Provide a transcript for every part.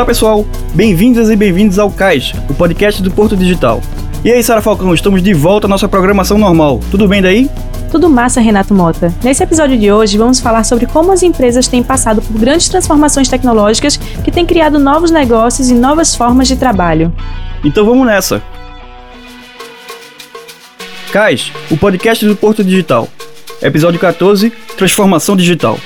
Olá pessoal, bem-vindas e bem-vindos ao CAIS, o podcast do Porto Digital. E aí, Sara Falcão, estamos de volta à nossa programação normal. Tudo bem daí? Tudo massa, Renato Mota. Nesse episódio de hoje, vamos falar sobre como as empresas têm passado por grandes transformações tecnológicas que têm criado novos negócios e novas formas de trabalho. Então vamos nessa! CAIS, o podcast do Porto Digital. Episódio 14 Transformação Digital.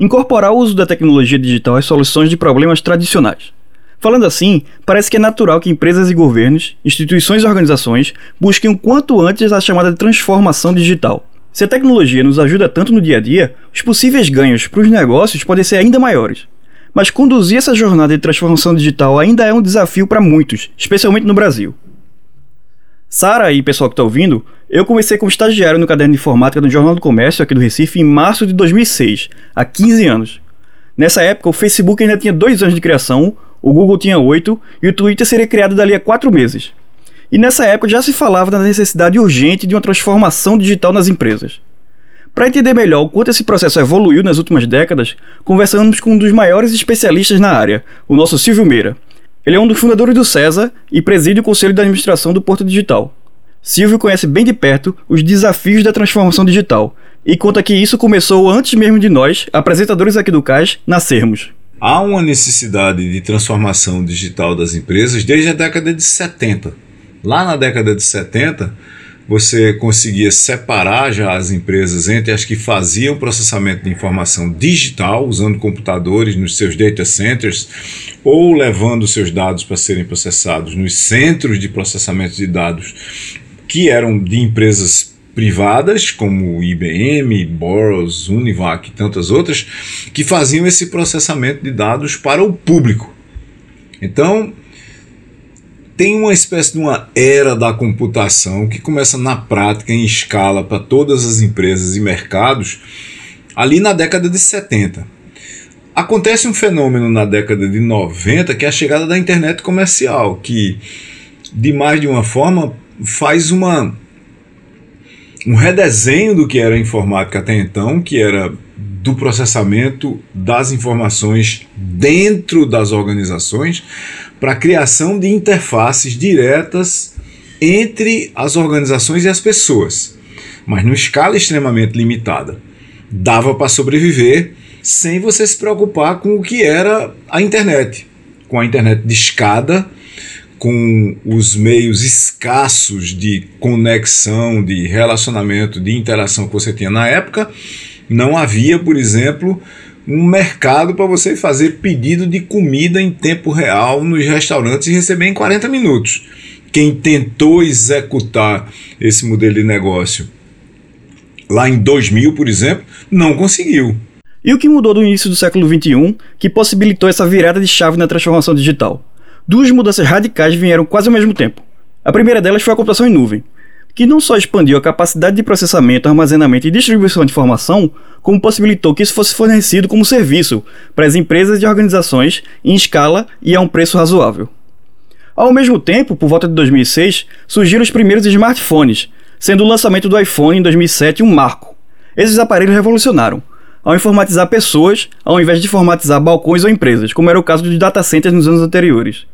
Incorporar o uso da tecnologia digital às soluções de problemas tradicionais. Falando assim, parece que é natural que empresas e governos, instituições e organizações busquem o quanto antes a chamada transformação digital. Se a tecnologia nos ajuda tanto no dia a dia, os possíveis ganhos para os negócios podem ser ainda maiores. Mas conduzir essa jornada de transformação digital ainda é um desafio para muitos, especialmente no Brasil. Sara e pessoal que está ouvindo, eu comecei como estagiário no caderno de informática do Jornal do Comércio aqui do Recife em março de 2006, há 15 anos. Nessa época, o Facebook ainda tinha dois anos de criação, o Google tinha oito e o Twitter seria criado dali a quatro meses. E nessa época já se falava da necessidade urgente de uma transformação digital nas empresas. Para entender melhor o quanto esse processo evoluiu nas últimas décadas, conversamos com um dos maiores especialistas na área, o nosso Silvio Meira. Ele é um dos fundadores do CESA e preside o Conselho de Administração do Porto Digital. Silvio conhece bem de perto os desafios da transformação digital e conta que isso começou antes mesmo de nós, apresentadores aqui do CAS, nascermos. Há uma necessidade de transformação digital das empresas desde a década de 70. Lá na década de 70, você conseguia separar já as empresas entre as que faziam processamento de informação digital, usando computadores nos seus data centers, ou levando seus dados para serem processados nos centros de processamento de dados que eram de empresas privadas, como IBM, Boros, Univac e tantas outras, que faziam esse processamento de dados para o público. Então, tem uma espécie de uma era da computação que começa na prática em escala para todas as empresas e mercados ali na década de 70. Acontece um fenômeno na década de 90 que é a chegada da internet comercial, que de mais de uma forma faz uma um redesenho do que era a informática até então, que era do processamento das informações dentro das organizações, para a criação de interfaces diretas entre as organizações e as pessoas, mas numa escala extremamente limitada. Dava para sobreviver sem você se preocupar com o que era a internet, com a internet de escada, com os meios escassos de conexão, de relacionamento, de interação que você tinha na época, não havia, por exemplo, um mercado para você fazer pedido de comida em tempo real nos restaurantes e receber em 40 minutos. Quem tentou executar esse modelo de negócio lá em 2000, por exemplo, não conseguiu. E o que mudou do início do século XXI que possibilitou essa virada de chave na transformação digital? Duas mudanças radicais vieram quase ao mesmo tempo. A primeira delas foi a computação em nuvem, que não só expandiu a capacidade de processamento, armazenamento e distribuição de informação, como possibilitou que isso fosse fornecido como serviço para as empresas e organizações em escala e a um preço razoável. Ao mesmo tempo, por volta de 2006, surgiram os primeiros smartphones, sendo o lançamento do iPhone em 2007 um marco. Esses aparelhos revolucionaram, ao informatizar pessoas, ao invés de informatizar balcões ou empresas, como era o caso dos data centers nos anos anteriores.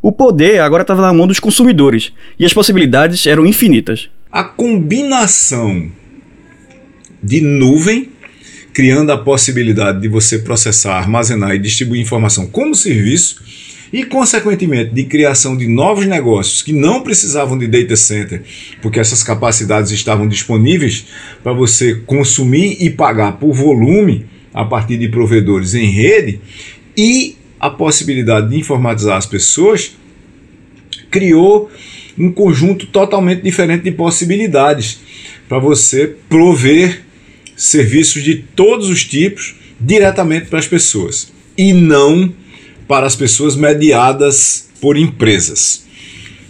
O poder agora estava na mão dos consumidores e as possibilidades eram infinitas. A combinação de nuvem, criando a possibilidade de você processar, armazenar e distribuir informação como serviço, e, consequentemente, de criação de novos negócios que não precisavam de data center, porque essas capacidades estavam disponíveis para você consumir e pagar por volume a partir de provedores em rede, e a possibilidade de informatizar as pessoas, criou um conjunto totalmente diferente de possibilidades para você prover serviços de todos os tipos diretamente para as pessoas e não para as pessoas mediadas por empresas.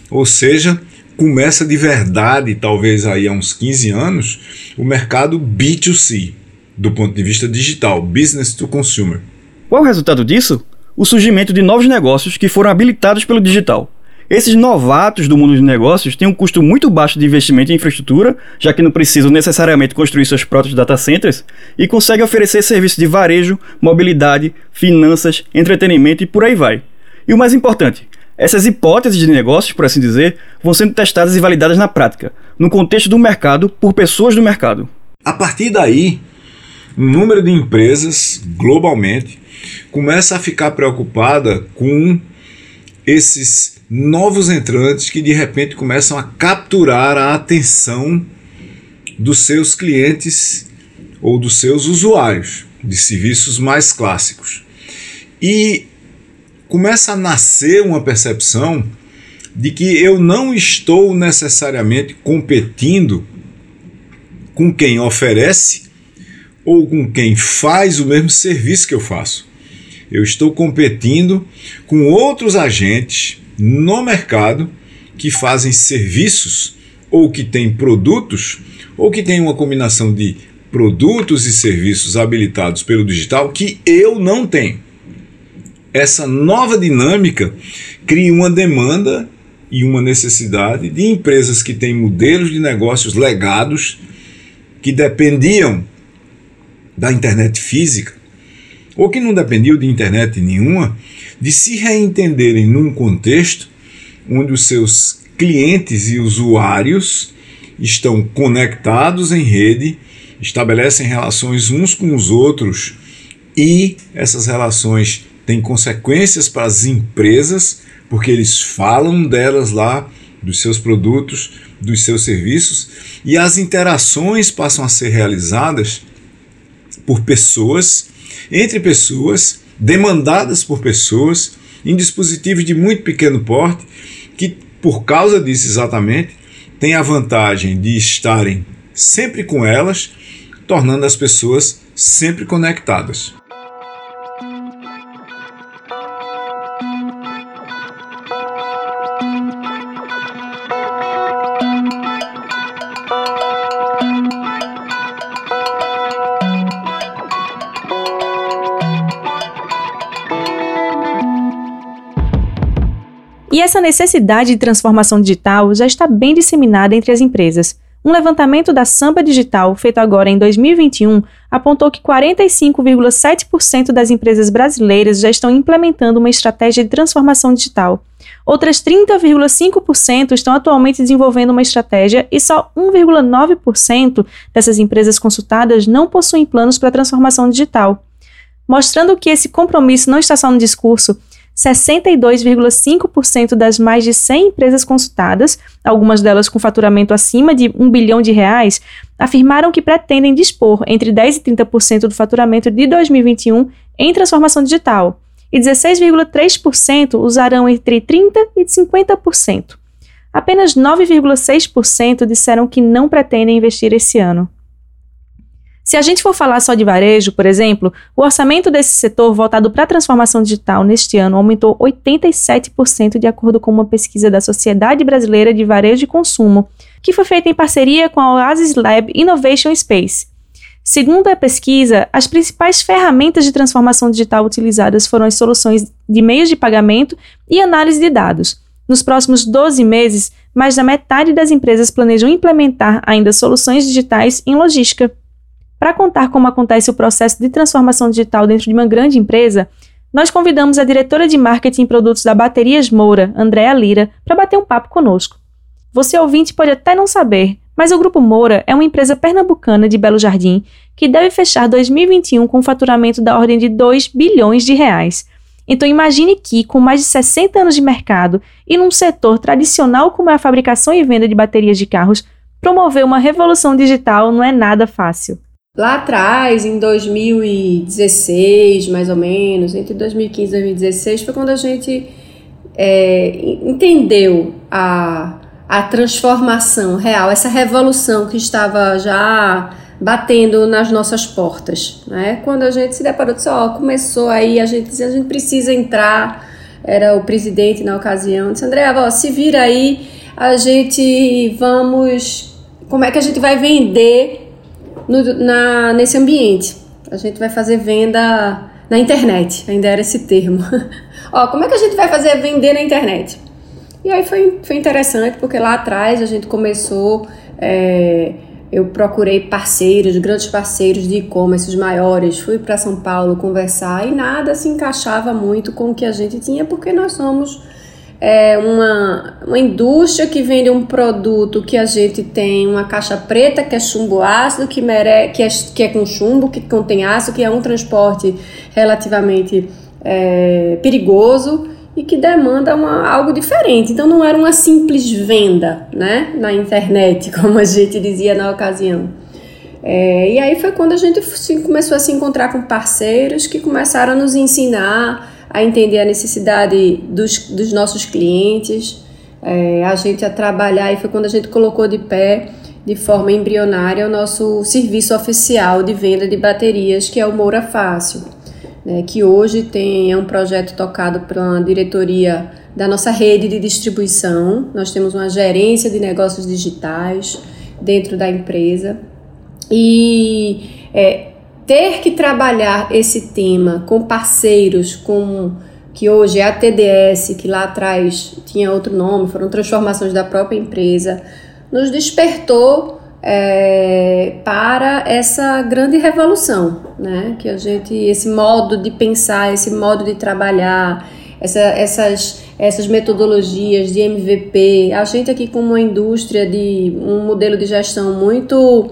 Ou seja, começa de verdade, talvez aí há uns 15 anos, o mercado B2C, do ponto de vista digital, business to consumer. Qual o resultado disso? O surgimento de novos negócios que foram habilitados pelo digital. Esses novatos do mundo dos negócios têm um custo muito baixo de investimento em infraestrutura, já que não precisam necessariamente construir seus próprios data centers, e conseguem oferecer serviços de varejo, mobilidade, finanças, entretenimento e por aí vai. E o mais importante, essas hipóteses de negócios, por assim dizer, vão sendo testadas e validadas na prática, no contexto do mercado, por pessoas do mercado. A partir daí, o número de empresas globalmente começa a ficar preocupada com esses novos entrantes que de repente começam a capturar a atenção dos seus clientes ou dos seus usuários de serviços mais clássicos. E começa a nascer uma percepção de que eu não estou necessariamente competindo com quem oferece ou com quem faz o mesmo serviço que eu faço. Eu estou competindo com outros agentes no mercado que fazem serviços ou que têm produtos ou que têm uma combinação de produtos e serviços habilitados pelo digital que eu não tenho. Essa nova dinâmica cria uma demanda e uma necessidade de empresas que têm modelos de negócios legados que dependiam da internet física ou que não dependiam de internet nenhuma, de se reentenderem num contexto onde os seus clientes e usuários estão conectados em rede, estabelecem relações uns com os outros e essas relações tem consequências para as empresas, porque eles falam delas lá, dos seus produtos, dos seus serviços, e as interações passam a ser realizadas por pessoas, entre pessoas, demandadas por pessoas, em dispositivos de muito pequeno porte, que por causa disso exatamente, têm a vantagem de estarem sempre com elas, tornando as pessoas sempre conectadas. Essa necessidade de transformação digital já está bem disseminada entre as empresas. Um levantamento da Samba Digital, feito agora em 2021, apontou que 45,7% das empresas brasileiras já estão implementando uma estratégia de transformação digital. Outras 30,5% estão atualmente desenvolvendo uma estratégia e só 1,9% dessas empresas consultadas não possuem planos para transformação digital. Mostrando que esse compromisso não está só no discurso, 62,5% das mais de 100 empresas consultadas, algumas delas com faturamento acima de 1 bilhão de reais, afirmaram que pretendem dispor entre 10 e 30% do faturamento de 2021 em transformação digital, e 16,3% usarão entre 30% e 50%. Apenas 9,6% disseram que não pretendem investir esse ano. Se a gente for falar só de varejo, por exemplo, o orçamento desse setor voltado para a transformação digital neste ano aumentou 87% de acordo com uma pesquisa da Sociedade Brasileira de Varejo e Consumo, que foi feita em parceria com a Oasis Lab Innovation Space. Segundo a pesquisa, as principais ferramentas de transformação digital utilizadas foram as soluções de meios de pagamento e análise de dados. Nos próximos 12 meses, mais da metade das empresas planejam implementar ainda soluções digitais em logística. Para contar como acontece o processo de transformação digital dentro de uma grande empresa, nós convidamos a diretora de marketing e produtos da Baterias Moura, Andréa Lira, para bater um papo conosco. Você ouvinte pode até não saber, mas o Grupo Moura é uma empresa pernambucana de Belo Jardim que deve fechar 2021 com um faturamento da ordem de 2 bilhões de reais. Então imagine que, com mais de 60 anos de mercado e num setor tradicional como é a fabricação e venda de baterias de carros, promover uma revolução digital não é nada fácil. Lá atrás, em 2016, mais ou menos, entre 2015 e 2016, foi quando a gente é, entendeu a, a transformação real, essa revolução que estava já batendo nas nossas portas, né? Quando a gente se deparou, disse, começou aí, a gente disse, a gente precisa entrar, era o presidente na ocasião, disse, André, ó, se vira aí, a gente vamos, como é que a gente vai vender no, na, nesse ambiente. A gente vai fazer venda na internet, ainda era esse termo. Ó, como é que a gente vai fazer vender na internet? E aí foi, foi interessante porque lá atrás a gente começou. É, eu procurei parceiros, grandes parceiros de e-commerce maiores, fui para São Paulo conversar e nada se encaixava muito com o que a gente tinha, porque nós somos é, uma, uma indústria que vende um produto que a gente tem uma caixa preta, que é chumbo ácido, que, mere, que, é, que é com chumbo, que contém ácido, que é um transporte relativamente é, perigoso e que demanda uma, algo diferente. Então não era uma simples venda né, na internet, como a gente dizia na ocasião. É, e aí foi quando a gente começou a se encontrar com parceiros que começaram a nos ensinar a entender a necessidade dos, dos nossos clientes, é, a gente a trabalhar, e foi quando a gente colocou de pé de forma embrionária o nosso serviço oficial de venda de baterias, que é o Moura Fácil né, que hoje tem, é um projeto tocado pela diretoria da nossa rede de distribuição. Nós temos uma gerência de negócios digitais dentro da empresa. E é, ter que trabalhar esse tema com parceiros, com que hoje é a TDS, que lá atrás tinha outro nome, foram transformações da própria empresa, nos despertou é, para essa grande revolução, né? Que a gente, esse modo de pensar, esse modo de trabalhar, essa, essas, essas metodologias de MVP, a gente aqui como uma indústria de um modelo de gestão muito,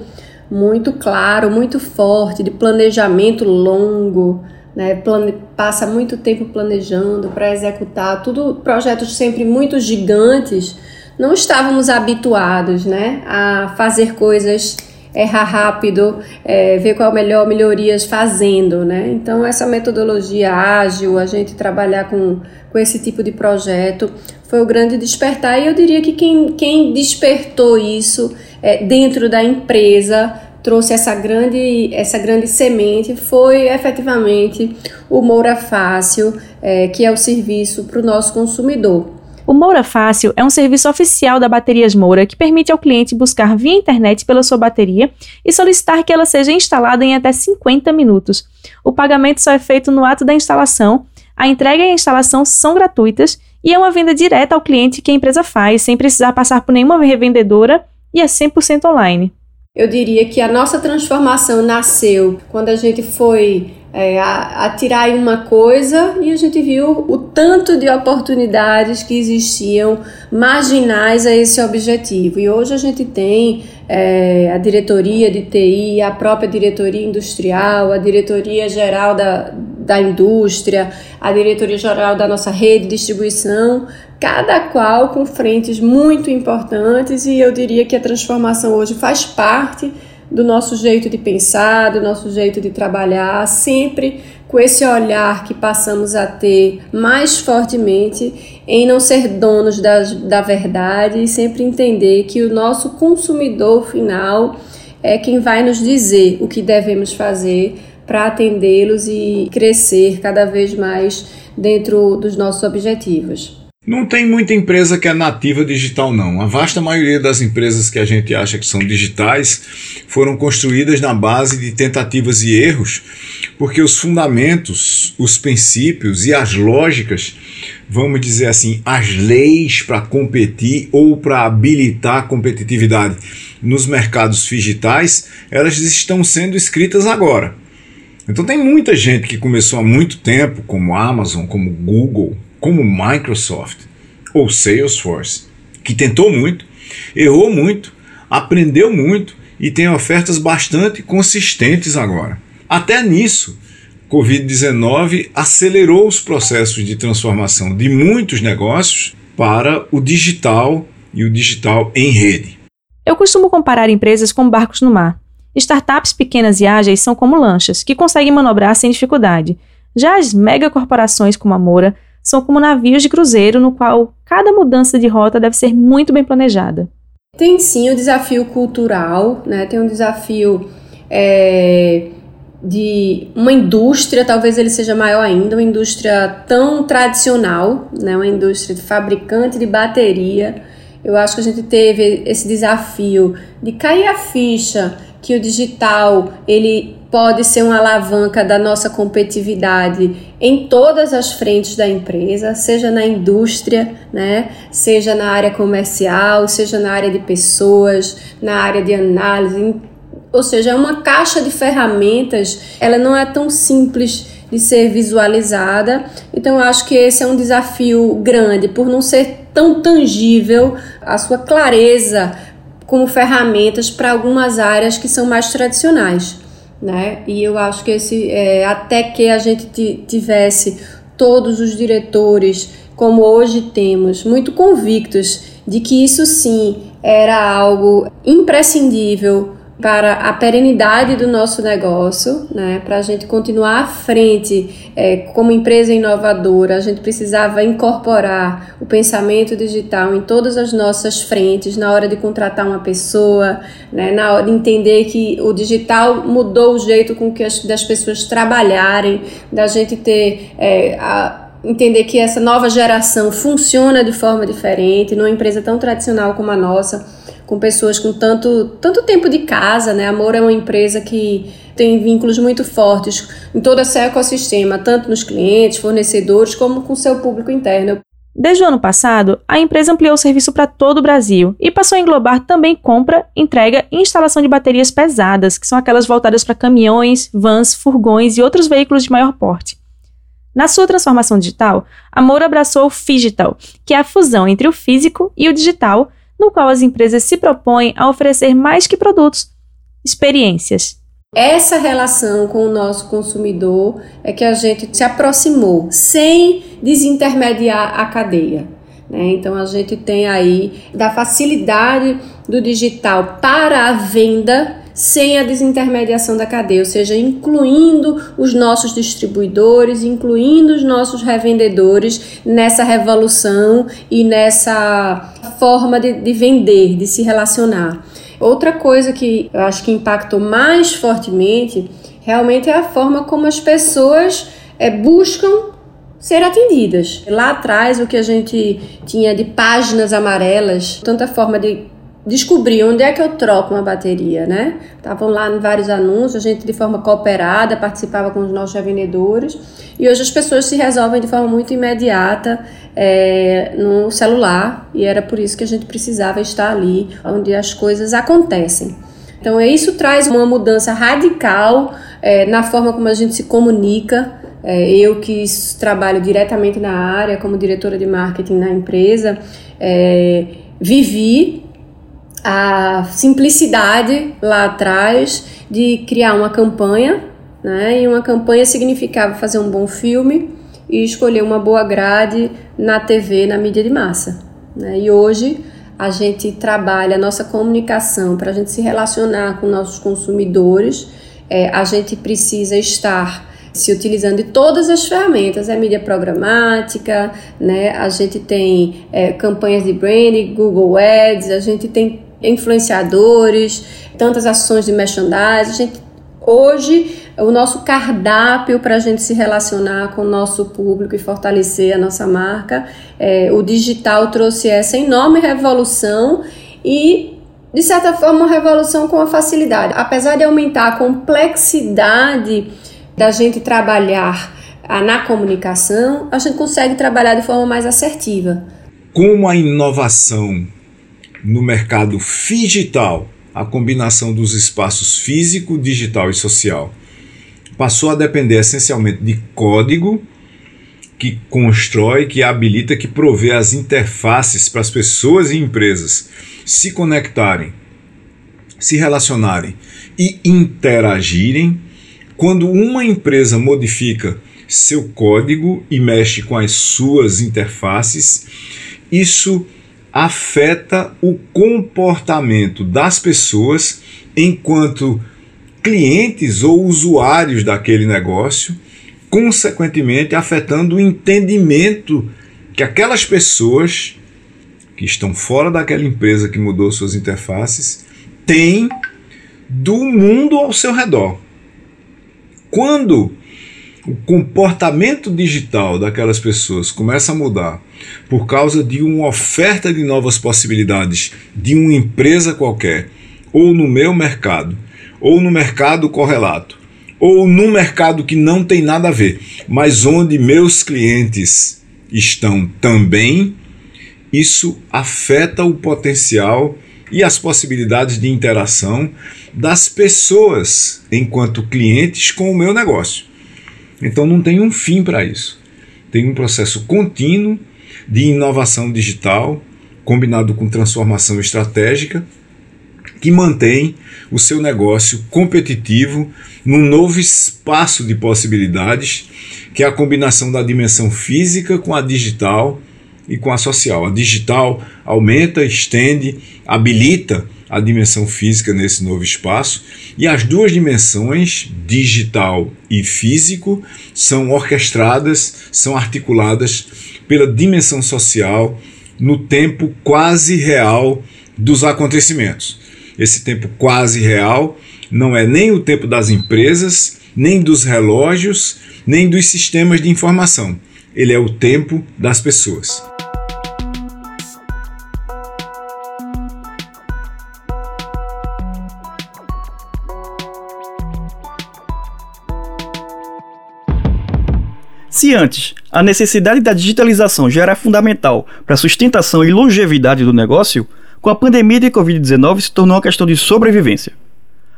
muito claro, muito forte, de planejamento longo, né? Plane, passa muito tempo planejando para executar, tudo projetos sempre muito gigantes não estávamos habituados né, a fazer coisas, errar rápido, é, ver qual é melhor melhorias fazendo. Né? Então, essa metodologia ágil, a gente trabalhar com, com esse tipo de projeto, foi o grande despertar. E eu diria que quem, quem despertou isso é, dentro da empresa trouxe essa grande, essa grande semente foi efetivamente o Moura Fácil, é, que é o serviço para o nosso consumidor. O Moura Fácil é um serviço oficial da Baterias Moura que permite ao cliente buscar via internet pela sua bateria e solicitar que ela seja instalada em até 50 minutos. O pagamento só é feito no ato da instalação, a entrega e a instalação são gratuitas e é uma venda direta ao cliente que a empresa faz, sem precisar passar por nenhuma revendedora e é 100% online. Eu diria que a nossa transformação nasceu quando a gente foi é, atirar em uma coisa e a gente viu o tanto de oportunidades que existiam marginais a esse objetivo. E hoje a gente tem é, a diretoria de TI, a própria diretoria industrial, a diretoria geral da, da indústria, a diretoria geral da nossa rede de distribuição, cada qual com frentes muito importantes e eu diria que a transformação hoje faz parte do nosso jeito de pensar, do nosso jeito de trabalhar, sempre com esse olhar que passamos a ter mais fortemente em não ser donos da, da verdade e sempre entender que o nosso consumidor final é quem vai nos dizer o que devemos fazer para atendê-los e crescer cada vez mais dentro dos nossos objetivos. Não tem muita empresa que é nativa digital, não. A vasta maioria das empresas que a gente acha que são digitais foram construídas na base de tentativas e erros, porque os fundamentos, os princípios e as lógicas, vamos dizer assim, as leis para competir ou para habilitar a competitividade nos mercados digitais, elas estão sendo escritas agora. Então tem muita gente que começou há muito tempo, como Amazon, como Google, como Microsoft ou Salesforce, que tentou muito, errou muito, aprendeu muito e tem ofertas bastante consistentes agora. Até nisso, Covid-19 acelerou os processos de transformação de muitos negócios para o digital e o digital em rede. Eu costumo comparar empresas com barcos no mar. Startups pequenas e ágeis são como lanchas, que conseguem manobrar sem dificuldade. Já as megacorporações como a Moura são como navios de cruzeiro no qual cada mudança de rota deve ser muito bem planejada. Tem sim o desafio cultural, né? tem um desafio é, de uma indústria, talvez ele seja maior ainda, uma indústria tão tradicional, né? uma indústria de fabricante de bateria. Eu acho que a gente teve esse desafio de cair a ficha que o digital ele pode ser uma alavanca da nossa competitividade em todas as frentes da empresa, seja na indústria, né, seja na área comercial, seja na área de pessoas, na área de análise, ou seja, é uma caixa de ferramentas, ela não é tão simples de ser visualizada. Então, acho que esse é um desafio grande, por não ser tão tangível a sua clareza como ferramentas para algumas áreas que são mais tradicionais. Né? E eu acho que esse, é, até que a gente tivesse todos os diretores, como hoje temos, muito convictos de que isso sim era algo imprescindível para a perenidade do nosso negócio, né, para a gente continuar à frente é, como empresa inovadora, a gente precisava incorporar o pensamento digital em todas as nossas frentes, na hora de contratar uma pessoa, né, na hora de entender que o digital mudou o jeito com que as das pessoas trabalharem, da gente ter é, a entender que essa nova geração funciona de forma diferente, numa empresa tão tradicional como a nossa com pessoas com tanto, tanto tempo de casa, né? Amor é uma empresa que tem vínculos muito fortes em todo esse ecossistema, tanto nos clientes, fornecedores, como com seu público interno. Desde o ano passado, a empresa ampliou o serviço para todo o Brasil e passou a englobar também compra, entrega e instalação de baterias pesadas, que são aquelas voltadas para caminhões, vans, furgões e outros veículos de maior porte. Na sua transformação digital, a Moura abraçou o Figital, que é a fusão entre o físico e o digital, no qual as empresas se propõem a oferecer mais que produtos, experiências. Essa relação com o nosso consumidor é que a gente se aproximou, sem desintermediar a cadeia. Né? Então a gente tem aí da facilidade do digital para a venda sem a desintermediação da cadeia, ou seja, incluindo os nossos distribuidores, incluindo os nossos revendedores nessa revolução e nessa forma de, de vender, de se relacionar. Outra coisa que eu acho que impactou mais fortemente realmente é a forma como as pessoas é, buscam ser atendidas. Lá atrás, o que a gente tinha de páginas amarelas, tanta forma de descobrir onde é que eu troco uma bateria, né? Estavam lá em vários anúncios, a gente de forma cooperada participava com os nossos revendedores e hoje as pessoas se resolvem de forma muito imediata é, no celular e era por isso que a gente precisava estar ali onde as coisas acontecem. Então isso traz uma mudança radical é, na forma como a gente se comunica. É, eu que trabalho diretamente na área como diretora de marketing na empresa, é, vivi a simplicidade lá atrás de criar uma campanha, né? E uma campanha significava fazer um bom filme e escolher uma boa grade na TV, na mídia de massa. Né? E hoje a gente trabalha a nossa comunicação para a gente se relacionar com nossos consumidores. É, a gente precisa estar se utilizando de todas as ferramentas, é mídia programática, né? A gente tem é, campanhas de branding, Google Ads, a gente tem influenciadores, tantas ações de merchandising. Gente, hoje, o nosso cardápio para a gente se relacionar com o nosso público e fortalecer a nossa marca, é, o digital trouxe essa enorme revolução e de certa forma, uma revolução com a facilidade. Apesar de aumentar a complexidade da gente trabalhar na comunicação, a gente consegue trabalhar de forma mais assertiva. Como a inovação no mercado digital, a combinação dos espaços físico, digital e social, passou a depender essencialmente de código que constrói, que habilita, que provê as interfaces para as pessoas e empresas se conectarem, se relacionarem e interagirem. Quando uma empresa modifica seu código e mexe com as suas interfaces, isso afeta o comportamento das pessoas enquanto clientes ou usuários daquele negócio, consequentemente afetando o entendimento que aquelas pessoas que estão fora daquela empresa que mudou suas interfaces têm do mundo ao seu redor. Quando o comportamento digital daquelas pessoas começa a mudar por causa de uma oferta de novas possibilidades de uma empresa qualquer, ou no meu mercado, ou no mercado correlato, ou num mercado que não tem nada a ver, mas onde meus clientes estão também, isso afeta o potencial e as possibilidades de interação das pessoas enquanto clientes com o meu negócio. Então não tem um fim para isso. Tem um processo contínuo de inovação digital combinado com transformação estratégica que mantém o seu negócio competitivo num novo espaço de possibilidades, que é a combinação da dimensão física com a digital e com a social. A digital aumenta, estende, habilita a dimensão física nesse novo espaço, e as duas dimensões, digital e físico, são orquestradas, são articuladas pela dimensão social no tempo quase real dos acontecimentos. Esse tempo quase real não é nem o tempo das empresas, nem dos relógios, nem dos sistemas de informação. Ele é o tempo das pessoas. Se antes a necessidade da digitalização já era fundamental para a sustentação e longevidade do negócio, com a pandemia de Covid-19 se tornou uma questão de sobrevivência.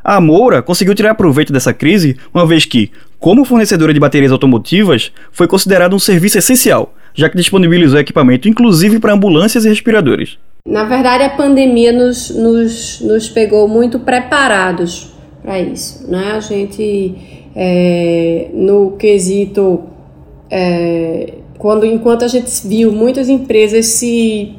A Moura conseguiu tirar proveito dessa crise, uma vez que, como fornecedora de baterias automotivas, foi considerado um serviço essencial, já que disponibilizou equipamento inclusive para ambulâncias e respiradores. Na verdade, a pandemia nos, nos, nos pegou muito preparados para isso. Né? A gente, é, no quesito é, quando enquanto a gente viu muitas empresas se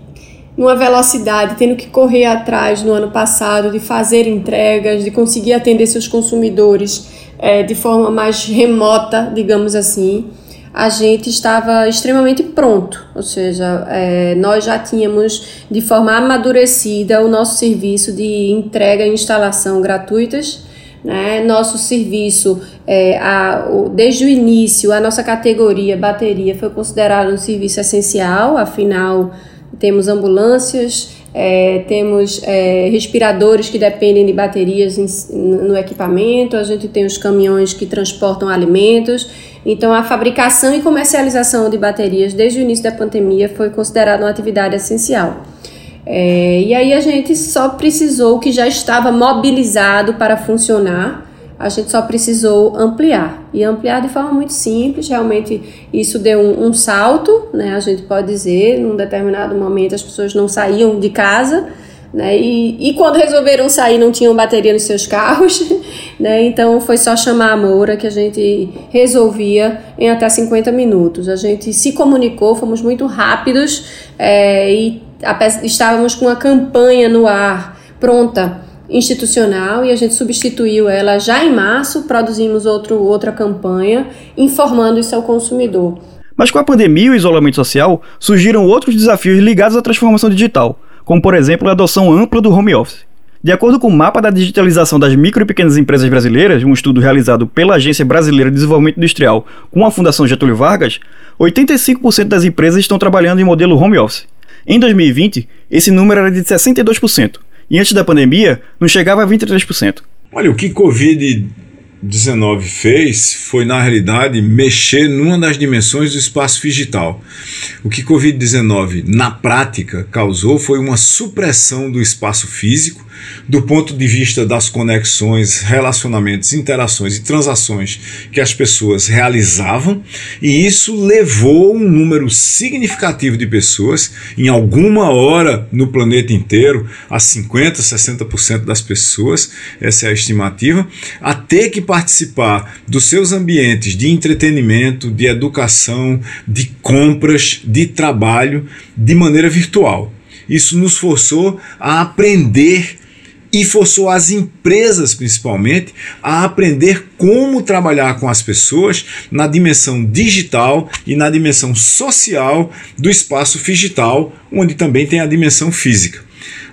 numa velocidade, tendo que correr atrás no ano passado de fazer entregas, de conseguir atender seus consumidores é, de forma mais remota, digamos assim, a gente estava extremamente pronto, ou seja, é, nós já tínhamos de forma amadurecida o nosso serviço de entrega e instalação gratuitas né? Nosso serviço, é, a, o, desde o início, a nossa categoria bateria foi considerada um serviço essencial, afinal, temos ambulâncias, é, temos é, respiradores que dependem de baterias em, no equipamento, a gente tem os caminhões que transportam alimentos. Então, a fabricação e comercialização de baterias desde o início da pandemia foi considerada uma atividade essencial. É, e aí a gente só precisou, que já estava mobilizado para funcionar, a gente só precisou ampliar. E ampliar de forma muito simples, realmente isso deu um, um salto, né? A gente pode dizer, num determinado momento as pessoas não saíam de casa, né? E, e quando resolveram sair não tinham bateria nos seus carros, né? Então foi só chamar a Moura que a gente resolvia em até 50 minutos. A gente se comunicou, fomos muito rápidos é, e estávamos com a campanha no ar pronta institucional e a gente substituiu ela já em março, produzimos outro, outra campanha informando isso ao consumidor. Mas com a pandemia e o isolamento social, surgiram outros desafios ligados à transformação digital, como por exemplo a adoção ampla do home office. De acordo com o mapa da digitalização das micro e pequenas empresas brasileiras, um estudo realizado pela Agência Brasileira de Desenvolvimento Industrial com a Fundação Getúlio Vargas, 85% das empresas estão trabalhando em modelo home office. Em 2020, esse número era de 62%, e antes da pandemia, não chegava a 23%. Olha, o que Covid 19 fez foi, na realidade, mexer numa das dimensões do espaço digital. O que Covid-19, na prática, causou foi uma supressão do espaço físico do ponto de vista das conexões, relacionamentos, interações e transações que as pessoas realizavam, e isso levou um número significativo de pessoas, em alguma hora no planeta inteiro, a 50, 60% das pessoas, essa é a estimativa, a ter que participar dos seus ambientes de entretenimento, de educação, de compras, de trabalho de maneira virtual. Isso nos forçou a aprender e forçou as empresas, principalmente, a aprender como trabalhar com as pessoas na dimensão digital e na dimensão social do espaço digital, onde também tem a dimensão física.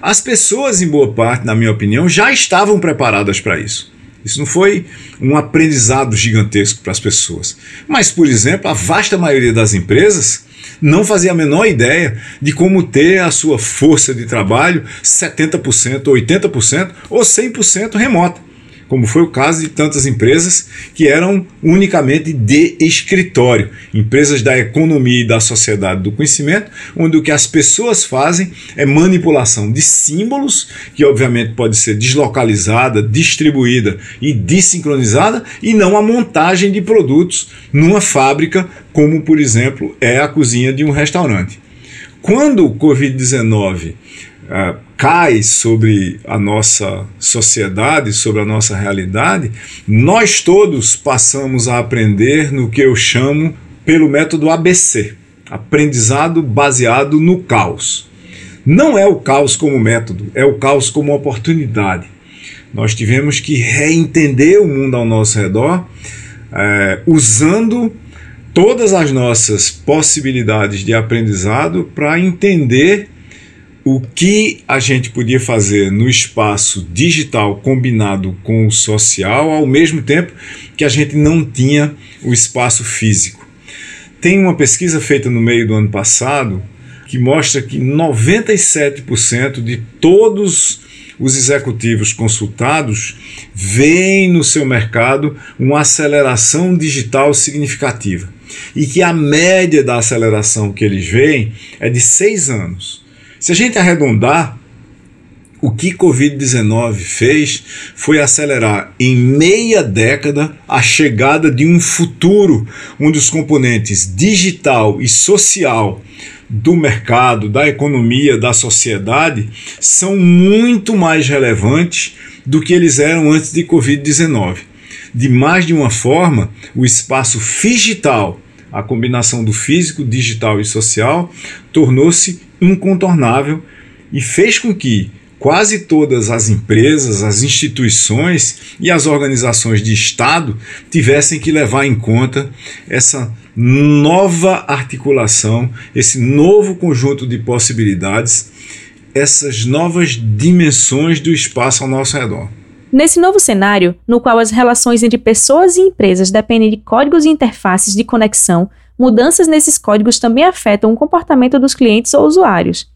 As pessoas, em boa parte, na minha opinião, já estavam preparadas para isso. Isso não foi um aprendizado gigantesco para as pessoas. Mas, por exemplo, a vasta maioria das empresas não fazia a menor ideia de como ter a sua força de trabalho 70%, 80% ou 100% remota. Como foi o caso de tantas empresas que eram unicamente de escritório, empresas da economia e da sociedade do conhecimento, onde o que as pessoas fazem é manipulação de símbolos, que obviamente pode ser deslocalizada, distribuída e desincronizada, e não a montagem de produtos numa fábrica, como por exemplo é a cozinha de um restaurante. Quando o Covid-19 uh, cai sobre a nossa sociedade, sobre a nossa realidade, nós todos passamos a aprender no que eu chamo pelo método ABC aprendizado baseado no caos. Não é o caos como método, é o caos como oportunidade. Nós tivemos que reentender o mundo ao nosso redor, é, usando todas as nossas possibilidades de aprendizado para entender o que a gente podia fazer no espaço digital combinado com o social, ao mesmo tempo que a gente não tinha o espaço físico. Tem uma pesquisa feita no meio do ano passado que mostra que 97% de todos os executivos consultados veem no seu mercado uma aceleração digital significativa e que a média da aceleração que eles veem é de seis anos. Se a gente arredondar, o que Covid-19 fez foi acelerar em meia década a chegada de um futuro onde os componentes digital e social do mercado, da economia, da sociedade são muito mais relevantes do que eles eram antes de Covid-19. De mais de uma forma, o espaço digital, a combinação do físico, digital e social, tornou-se incontornável e fez com que quase todas as empresas, as instituições e as organizações de Estado tivessem que levar em conta essa nova articulação, esse novo conjunto de possibilidades, essas novas dimensões do espaço ao nosso redor. Nesse novo cenário, no qual as relações entre pessoas e empresas dependem de códigos e interfaces de conexão, mudanças nesses códigos também afetam o comportamento dos clientes ou usuários.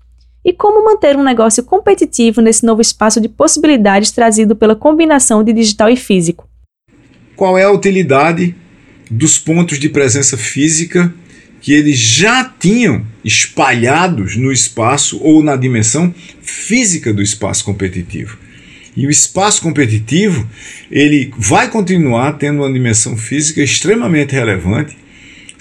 E como manter um negócio competitivo nesse novo espaço de possibilidades trazido pela combinação de digital e físico? Qual é a utilidade dos pontos de presença física que eles já tinham espalhados no espaço ou na dimensão física do espaço competitivo? E o espaço competitivo, ele vai continuar tendo uma dimensão física extremamente relevante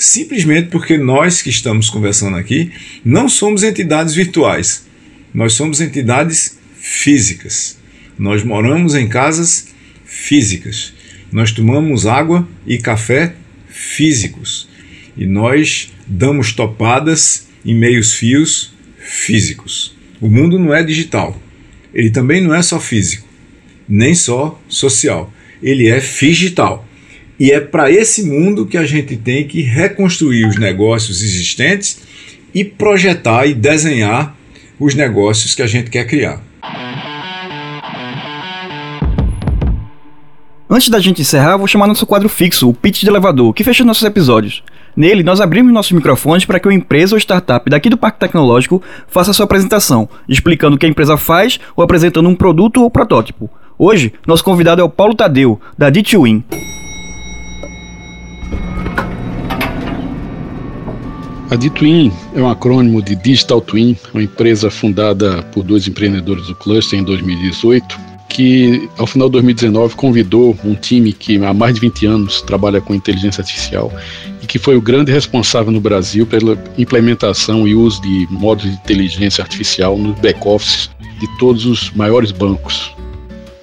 simplesmente porque nós que estamos conversando aqui não somos entidades virtuais, nós somos entidades físicas. Nós moramos em casas físicas, nós tomamos água e café físicos e nós damos topadas em meios fios físicos. O mundo não é digital, ele também não é só físico, nem só social, ele é digital. E é para esse mundo que a gente tem que reconstruir os negócios existentes e projetar e desenhar os negócios que a gente quer criar. Antes da gente encerrar, vou chamar nosso quadro fixo, o Pitch de Elevador, que fecha nossos episódios. Nele, nós abrimos nossos microfones para que uma empresa ou startup daqui do Parque Tecnológico faça sua apresentação, explicando o que a empresa faz ou apresentando um produto ou protótipo. Hoje, nosso convidado é o Paulo Tadeu, da D2Win. A D-Twin é um acrônimo de Digital Twin, uma empresa fundada por dois empreendedores do cluster em 2018, que ao final de 2019 convidou um time que há mais de 20 anos trabalha com inteligência artificial e que foi o grande responsável no Brasil pela implementação e uso de modos de inteligência artificial no back-office de todos os maiores bancos.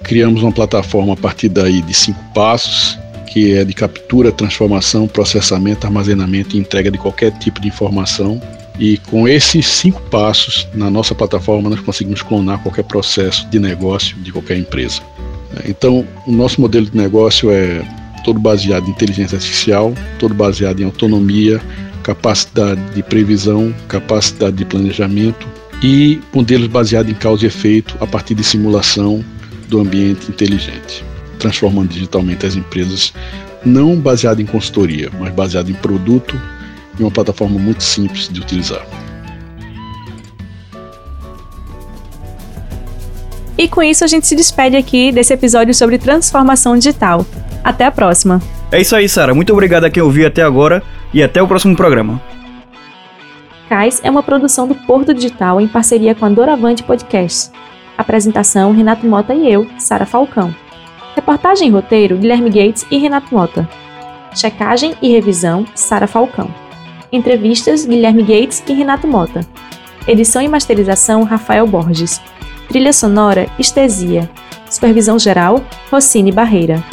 Criamos uma plataforma a partir daí de cinco passos que é de captura, transformação, processamento, armazenamento e entrega de qualquer tipo de informação. E com esses cinco passos na nossa plataforma, nós conseguimos clonar qualquer processo de negócio de qualquer empresa. Então, o nosso modelo de negócio é todo baseado em inteligência artificial, todo baseado em autonomia, capacidade de previsão, capacidade de planejamento e modelos baseados em causa e efeito a partir de simulação do ambiente inteligente transformando digitalmente as empresas, não baseado em consultoria, mas baseado em produto e uma plataforma muito simples de utilizar. E com isso a gente se despede aqui desse episódio sobre transformação digital. Até a próxima. É isso aí, Sara. Muito obrigado a quem ouviu até agora e até o próximo programa. Cais é uma produção do Porto Digital em parceria com a Doravante Podcast. Apresentação: Renato Mota e eu, Sara Falcão. Reportagem e roteiro: Guilherme Gates e Renato Mota. Checagem e revisão: Sara Falcão. Entrevistas: Guilherme Gates e Renato Mota. Edição e masterização: Rafael Borges. Trilha sonora: Estesia. Supervisão geral: Rossini Barreira.